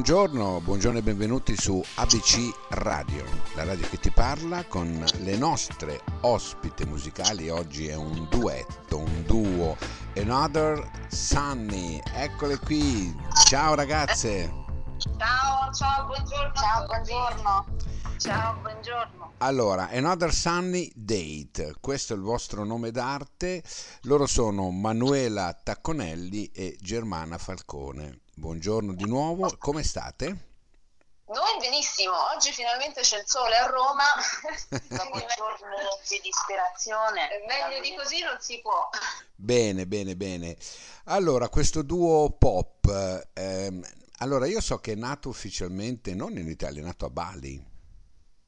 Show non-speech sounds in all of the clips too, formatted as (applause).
Buongiorno, buongiorno e benvenuti su ABC Radio, la radio che ti parla con le nostre ospite musicali. Oggi è un duetto, un duo, Another Sunny. Eccole qui. Ciao ragazze. Ciao, ciao, buongiorno. Ciao, buongiorno. Ciao, buongiorno. Allora, Another Sunny Date, questo è il vostro nome d'arte. Loro sono Manuela Tacconelli e Germana Falcone. Buongiorno di nuovo, come state? Noi benissimo, oggi finalmente c'è il sole a Roma, (laughs) dopo un giorno di disperazione. Meglio di così non si può. Bene, bene, bene. Allora, questo duo pop, ehm, allora io so che è nato ufficialmente non in Italia, è nato a Bali.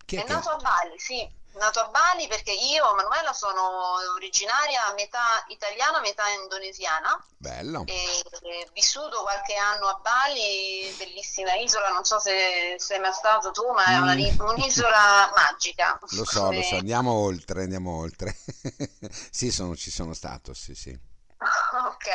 Chi è, è che... nato a Bali, sì nato a Bali perché io, Manuela, sono originaria metà italiana, metà indonesiana. Bello. E, e vissuto qualche anno a Bali, bellissima isola, non so se sei mai stato tu, ma è una, mm. un'isola (laughs) magica. Lo so, e... lo so, andiamo oltre, andiamo oltre. (laughs) sì, sono, ci sono stato, sì, sì. (laughs) Ok,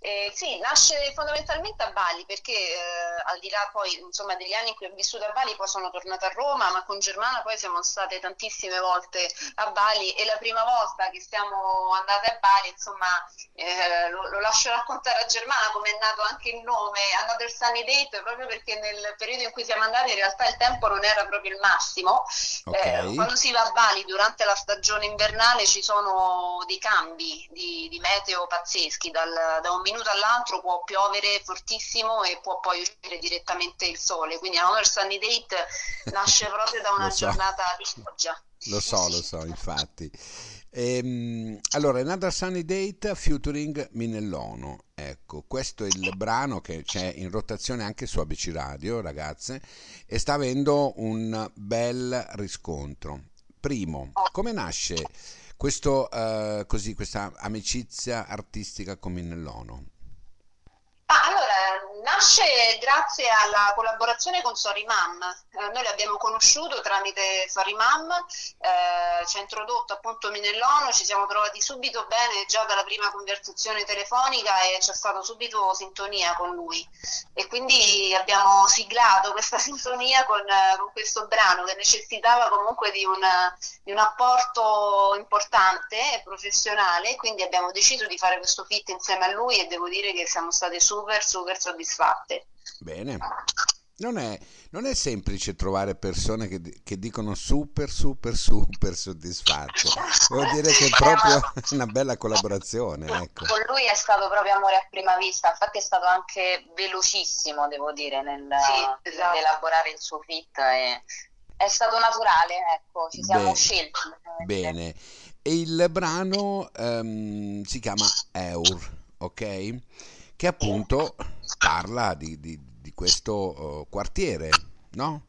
eh, sì, nasce fondamentalmente a Bali perché eh, al di là poi insomma degli anni in cui ho vissuto a Bali poi sono tornata a Roma, ma con Germana poi siamo state tantissime volte a Bali e la prima volta che siamo andate a Bali insomma eh, lo, lo, lascio raccontare a Germana come è nato anche il nome Another Sunny Date proprio perché nel periodo in cui siamo andati in realtà il tempo non era proprio il massimo, okay. Eh, quando si va a Bali durante la stagione invernale ci sono dei cambi di, di meteo meteo pazzeschi, dal, da un minuto all'altro può piovere fortissimo e può poi uscire direttamente il sole, quindi Another Sunny Date nasce (laughs) proprio da una so. giornata di pioggia. Lo so, lo so, infatti. Ehm, allora, Another Sunny Date featuring Minellono. Ecco, questo è il brano che c'è in rotazione anche su ABC Radio, ragazze, e sta avendo un bel riscontro. Primo, come nasce questo, uh, così, questa amicizia artistica con Minellono? Ah, allora, nasce grazie alla collaborazione con Sorry Mam. Eh, noi l'abbiamo conosciuto tramite Sorry Mam, eh, ci ha introdotto appunto Minellono, ci siamo trovati subito bene già dalla prima conversazione telefonica e c'è stata subito sintonia con lui. E quindi abbiamo siglato questa (laughs) sintonia con, con questo brano che necessitava comunque di un, di un apporto importante e professionale, quindi abbiamo deciso di fare questo fit insieme a lui e devo dire che siamo state super super soddisfatte. Bene. Non è, non è, semplice trovare persone che, che, dicono super, super, super soddisfatte. Vuol dire che è proprio (laughs) una bella collaborazione. Ecco. Con lui è stato proprio amore a prima vista, infatti è stato anche velocissimo, devo dire, nel, sì, esatto. nell'elaborare il suo fit. E è stato naturale, ecco, ci siamo Beh, scelti. Bene. E il brano um, si chiama Eur, ok? che appunto parla di, di, di questo uh, quartiere, no?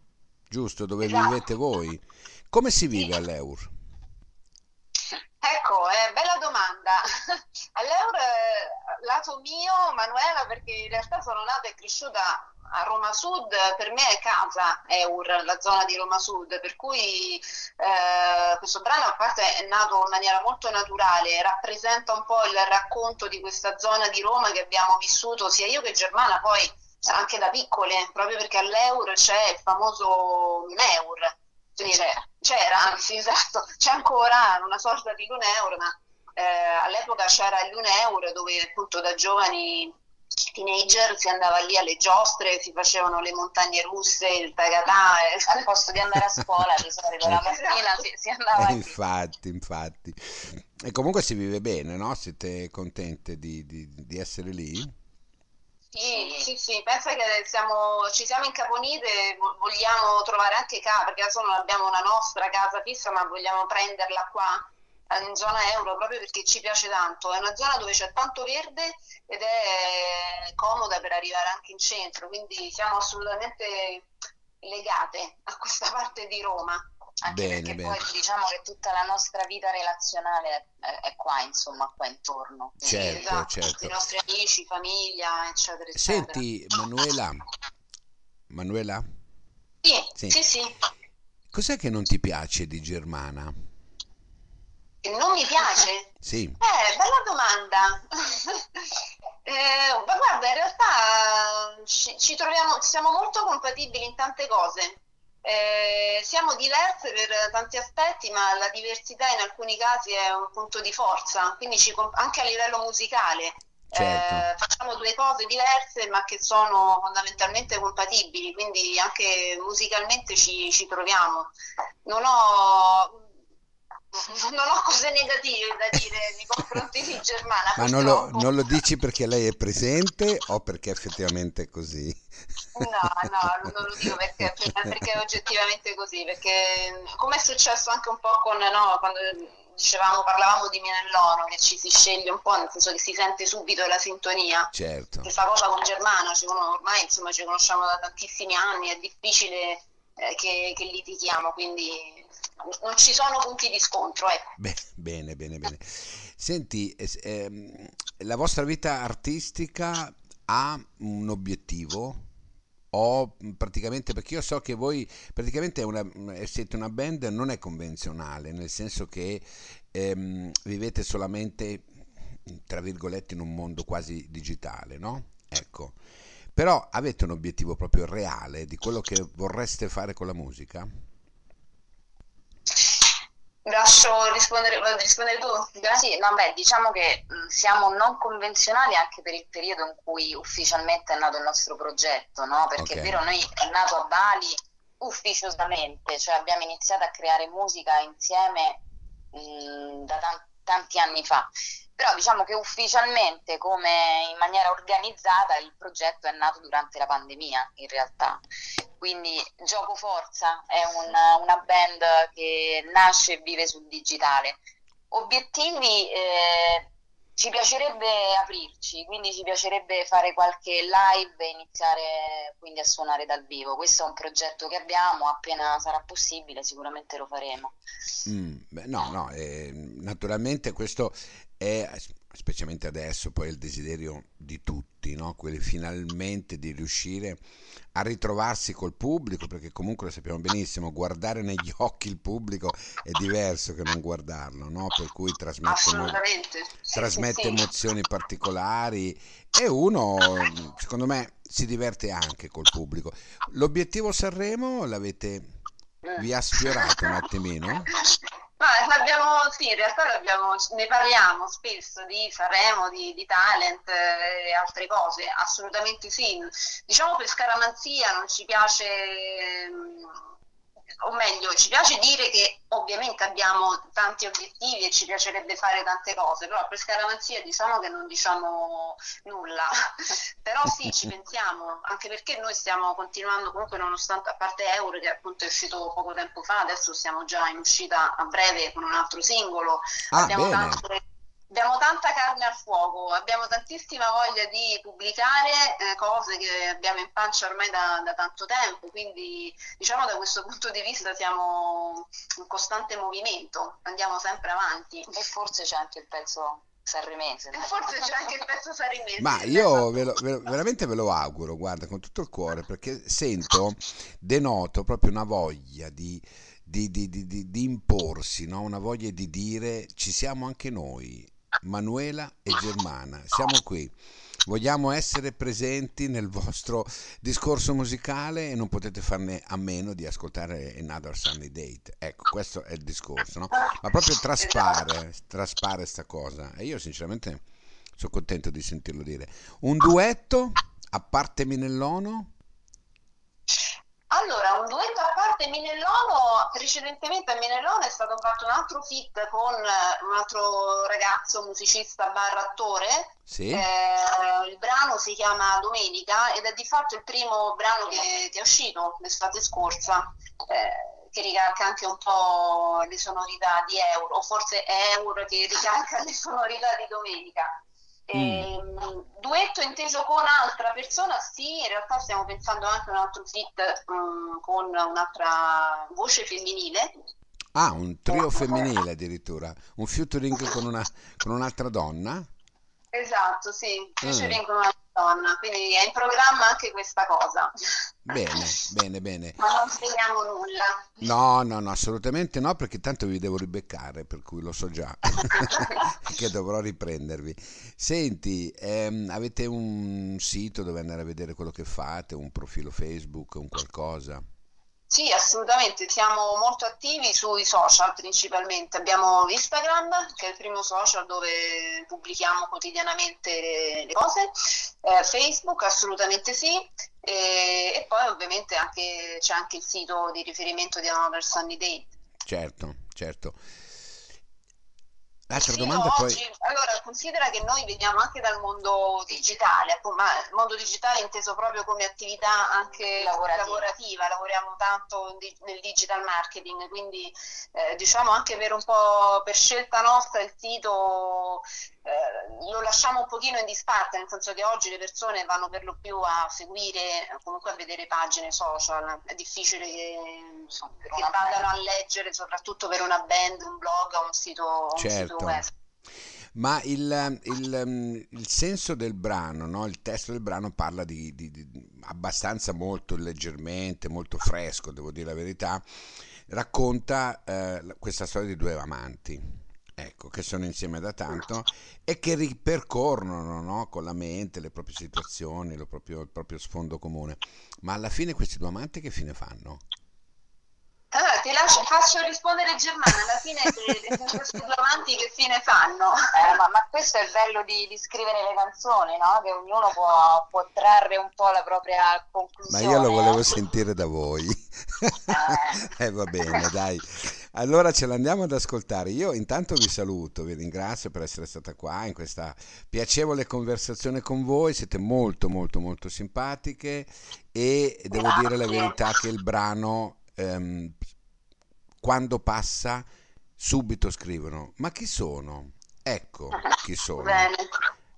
Giusto, dove esatto. vivete voi. Come si vive all'Eur? Ecco, eh, bella domanda. (laughs) All'Eur, eh, lato mio, Manuela, perché in realtà sono nata e cresciuta a Roma Sud per me è casa Eur, la zona di Roma Sud, per cui eh, questo brano a parte è nato in maniera molto naturale, rappresenta un po' il racconto di questa zona di Roma che abbiamo vissuto sia io che Germana, poi anche da piccole, proprio perché all'Eur c'è il famoso Neur, c'era, c'era, anzi (laughs) esatto, c'è ancora una sorta di Luneur, ma eh, all'epoca c'era il Luneur dove appunto da giovani teenager si andava lì alle giostre, si facevano le montagne russe, il tagatà, e... al posto di andare a scuola di solito la mattina si, si andava eh, infatti, infatti. E comunque si vive bene, no? Siete contente di, di, di essere lì? Sì, sì, sì, pensa che siamo, ci siamo incaponite, vogliamo trovare anche casa, perché adesso non abbiamo una nostra casa fissa, ma vogliamo prenderla qua in zona euro proprio perché ci piace tanto. È una zona dove c'è tanto verde ed è comoda per arrivare anche in centro, quindi siamo assolutamente legate a questa (laughs) parte di Roma. Anche bene, perché bene. poi diciamo che tutta la nostra vita relazionale è, è qua, insomma, qua intorno. certo, esatto, certo. I nostri amici, famiglia, eccetera, eccetera. Senti, Manuela. Manuela? Sì, sì, sì, sì. Cos'è che non ti piace di Germana? Non mi piace? Sì. Eh, bella domanda. (laughs) eh, ma guarda, in realtà ci, ci, ci troviamo, siamo molto compatibili in tante cose. Eh, siamo diverse per tanti aspetti, ma la diversità in alcuni casi è un punto di forza, quindi ci, anche a livello musicale. Certo. Eh, facciamo due cose diverse ma che sono fondamentalmente compatibili, quindi anche musicalmente ci, ci troviamo. Non ho cose negative da dire nei confronti di Germana. Ma non lo, non lo, dici perché lei è presente o perché effettivamente è così? No, no, non lo dico perché, perché è oggettivamente così, perché come è successo anche un po' con, no, quando dicevamo, parlavamo di Minellono, che ci si sceglie un po', nel senso che si sente subito la sintonia. Certo. Questa cosa con Germana, ormai insomma ci conosciamo da tantissimi anni, è difficile eh, che, che litighiamo, quindi non ci sono punti di scontro. Ecco. Bene, bene, bene. Senti, ehm, la vostra vita artistica ha un obiettivo? O praticamente, perché io so che voi praticamente una, siete una band non è convenzionale, nel senso che ehm, vivete solamente, tra virgolette, in un mondo quasi digitale, no? Ecco. Però avete un obiettivo proprio reale di quello che vorreste fare con la musica? Lascio rispondere, rispondere tu. Sì, no, beh, diciamo che siamo non convenzionali anche per il periodo in cui ufficialmente è nato il nostro progetto, no? Perché okay. è vero, noi è nato a Bali ufficiosamente, cioè abbiamo iniziato a creare musica insieme mh, da tanti, tanti anni fa. Però diciamo che ufficialmente, come in maniera organizzata, il progetto è nato durante la pandemia, in realtà quindi Gioco Forza è una, una band che nasce e vive sul digitale. Obiettivi, eh, ci piacerebbe aprirci, quindi ci piacerebbe fare qualche live e iniziare quindi a suonare dal vivo. Questo è un progetto che abbiamo, appena sarà possibile sicuramente lo faremo. Mm, beh, no, no, eh, naturalmente questo è specialmente adesso poi il desiderio di tutti, no? quelli finalmente di riuscire a ritrovarsi col pubblico, perché comunque lo sappiamo benissimo, guardare negli (laughs) occhi il pubblico è diverso che non guardarlo, no? per cui trasmette, mo- trasmette sì, emozioni particolari e uno, secondo me, si diverte anche col pubblico. L'obiettivo Sanremo l'avete, vi ha sfiorato un attimino? (laughs) Ma abbiamo, sì, in realtà abbiamo, ne parliamo spesso di Sanremo, di, di talent eh, e altre cose, assolutamente sì. Diciamo per scaramanzia non ci piace... O meglio, ci piace dire che ovviamente abbiamo tanti obiettivi e ci piacerebbe fare tante cose, però per scaramanzia diciamo che non diciamo nulla. (laughs) però sì, ci (laughs) pensiamo, anche perché noi stiamo continuando comunque nonostante, a parte Euro che appunto è uscito poco tempo fa, adesso siamo già in uscita a breve con un altro singolo, ah, abbiamo bene. tante abbiamo tanta carne al fuoco, abbiamo tantissima voglia di pubblicare eh, cose che abbiamo in pancia ormai da, da, tanto tempo, quindi diciamo da questo punto di vista siamo in costante movimento, andiamo sempre avanti. E forse c'è anche il pezzo sanremese. E forse c'è anche il pezzo sanremese. Ma io ve lo, ve lo, veramente ve lo auguro, guarda, con tutto il cuore, perché sento, denoto proprio una voglia di... Di, di, di, di, imporsi, no? una voglia di dire ci siamo anche noi, Manuela e Germana. Siamo qui. Vogliamo essere presenti nel vostro discorso musicale e non potete farne a meno di ascoltare Another Sunny Date. Ecco, questo è il discorso, no? Ma proprio traspare, traspare sta cosa. E io sinceramente sono contento di sentirlo dire. Un duetto, a parte Minellono? Allora, un duetto a parte Minellono, precedentemente a Minellono è stato fatto un altro fit con eh, un altro ragazzo musicista barra attore. Sì. Eh, il brano si chiama Domenica ed è di fatto il primo brano che, che è uscito l'estate scorsa. Eh, che ricalca anche un po' le sonorità di Euro, o forse è Euro che ricalca le sonorità di Domenica. Mm. duetto inteso con un'altra persona, sì, in realtà stiamo pensando anche a un altro fit um, con un'altra voce femminile. Ah, un trio femminile addirittura, un featuring con, una, con un'altra donna? Esatto, sì, featuring mm. con un'altra donna, quindi è in programma anche questa cosa. Bene, bene, bene. Ma non spieghiamo nulla. No, no, no, assolutamente no, perché tanto vi devo ribeccare, per cui lo so già (laughs) che dovrò riprendervi. Senti, ehm, avete un sito dove andare a vedere quello che fate, un profilo Facebook, un qualcosa? Sì, assolutamente, siamo molto attivi sui social principalmente. Abbiamo Instagram, che è il primo social dove pubblichiamo quotidianamente le cose, eh, Facebook assolutamente sì, e, e poi ovviamente anche, c'è anche il sito di riferimento di Another Sunny Day. Certo, certo. L'altra Sì, domanda no, poi... oggi, allora considera che noi veniamo anche dal mondo digitale, ma il mondo digitale inteso proprio come attività anche Lavorativa. lavorativa, lavoriamo tanto di- nel digital marketing, quindi eh, diciamo anche per un po' per scelta nostra il sito eh, lo lasciamo un pochino in disparte, nel senso che oggi le persone vanno per lo più a seguire, comunque a vedere pagine social, è difficile che, insomma, che vadano band. a leggere soprattutto per una band, un blog o un sito, un sito Certo. Ma il, il, um, il senso del brano, no? Il testo del brano parla di, di- di- abbastanza molto leggermente, molto fresco, devo dire la verità, racconta eh, questa storia di due amanti, ecco, che sono insieme da tanto e che ripercorrono, no? Con la mente le proprie situazioni, lo proprio- il proprio sfondo comune. Ma alla fine questi due amanti che fine fanno? Ti lascio, faccio rispondere Germana, alla fine se questi che fine fanno? Eh, ma, ma questo è il bello di, di scrivere le canzoni, no? Che ognuno può, può trarre un po' la propria Ma conclusione. io lo volevo eh. sentire da voi. (laughs) Eh, va bene, dai. Allora ce l'andiamo ad ascoltare. Io intanto vi saluto, vi ringrazio per essere stata qua in questa piacevole conversazione con voi. Siete molto, molto, molto simpatiche e devo dire la verità che il brano, ehm, quando passa, subito scrivono: Ma chi sono? Ecco chi (laughs) sono.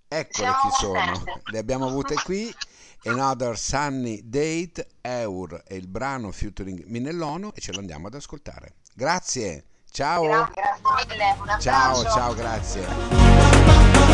Eccole chi sono. Le abbiamo avute qui. Another Sunny Date, Eur è il brano featuring Minellono e ce lo andiamo ad ascoltare. Grazie, ciao. Gra- grazie mille, un Ciao, ciao, grazie.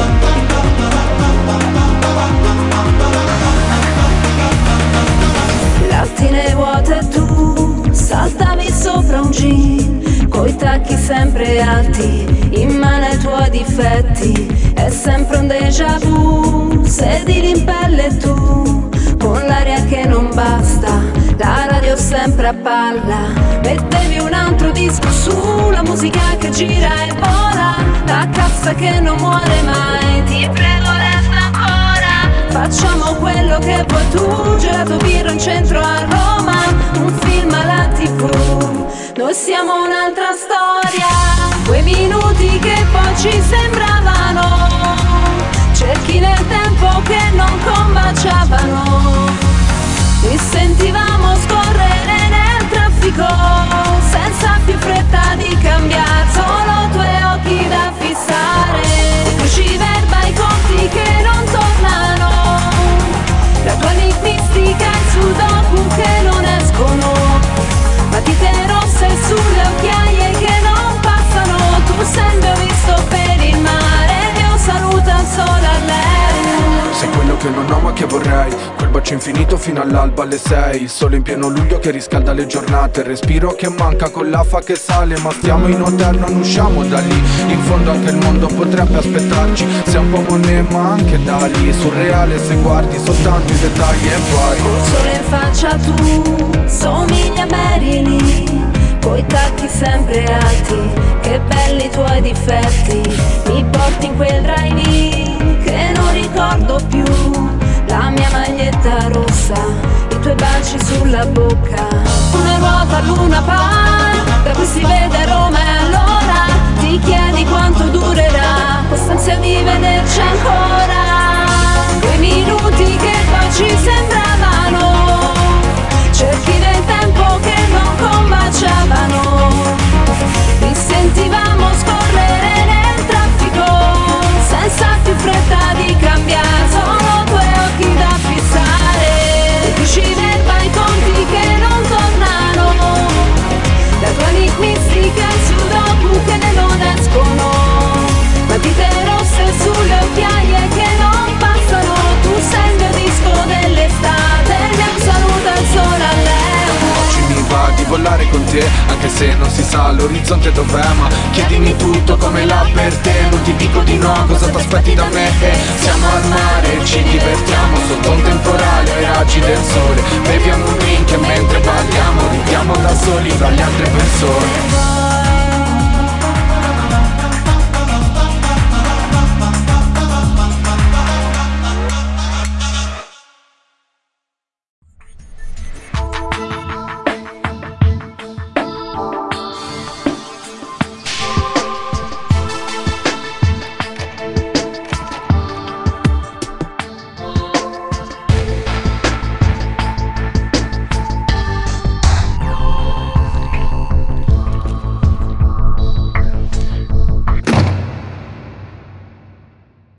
Jean coi tacchi sempre alti in mano ai tuoi difetti. È sempre un déjà vu sedili in pelle tu. Con l'aria che non basta la radio sempre a palla. Mettevi un altro disco su la musica che gira e vola. La cassa che non muore mai. Ti prego resta ancora. Facciamo quello che vuoi tu, gelato birra in centro a tv, noi siamo un'altra storia, quei minuti che poi ci sembravano, cerchi nel tempo che non combaciavano, li sentivamo scorrere nel traffico, Bacio infinito fino all'alba alle sei. Il sole in pieno luglio che riscalda le giornate. Il respiro che manca con l'afa che sale Ma stiamo in hotel, non usciamo da lì. In fondo anche il mondo potrebbe aspettarci. Sei un po' monet ma anche da lì. Surreale se guardi soltanto i dettagli e poi Col sole in faccia tu somigli a Marilyn Coi tacchi sempre alti, che belli i tuoi difetti Mi porti in quel drive-in che non ricordo più La mia maglietta rossa, i tuoi baci sulla bocca. Una ruota luna park, da cui si vede Roma e allora Ti chiedi quanto durerà. Quest'ansia di vederci ancora sa l'orizzonte dov'è? Ma chiedimi tutto come là per te. Non ti dico di no, cosa ti aspetti da me? Eh, Siamo al mare, ci divertiamo Sotto un temporale ai raggi del sole. Beviamo un drink e mentre parliamo Ridiamo da soli fra le altre persone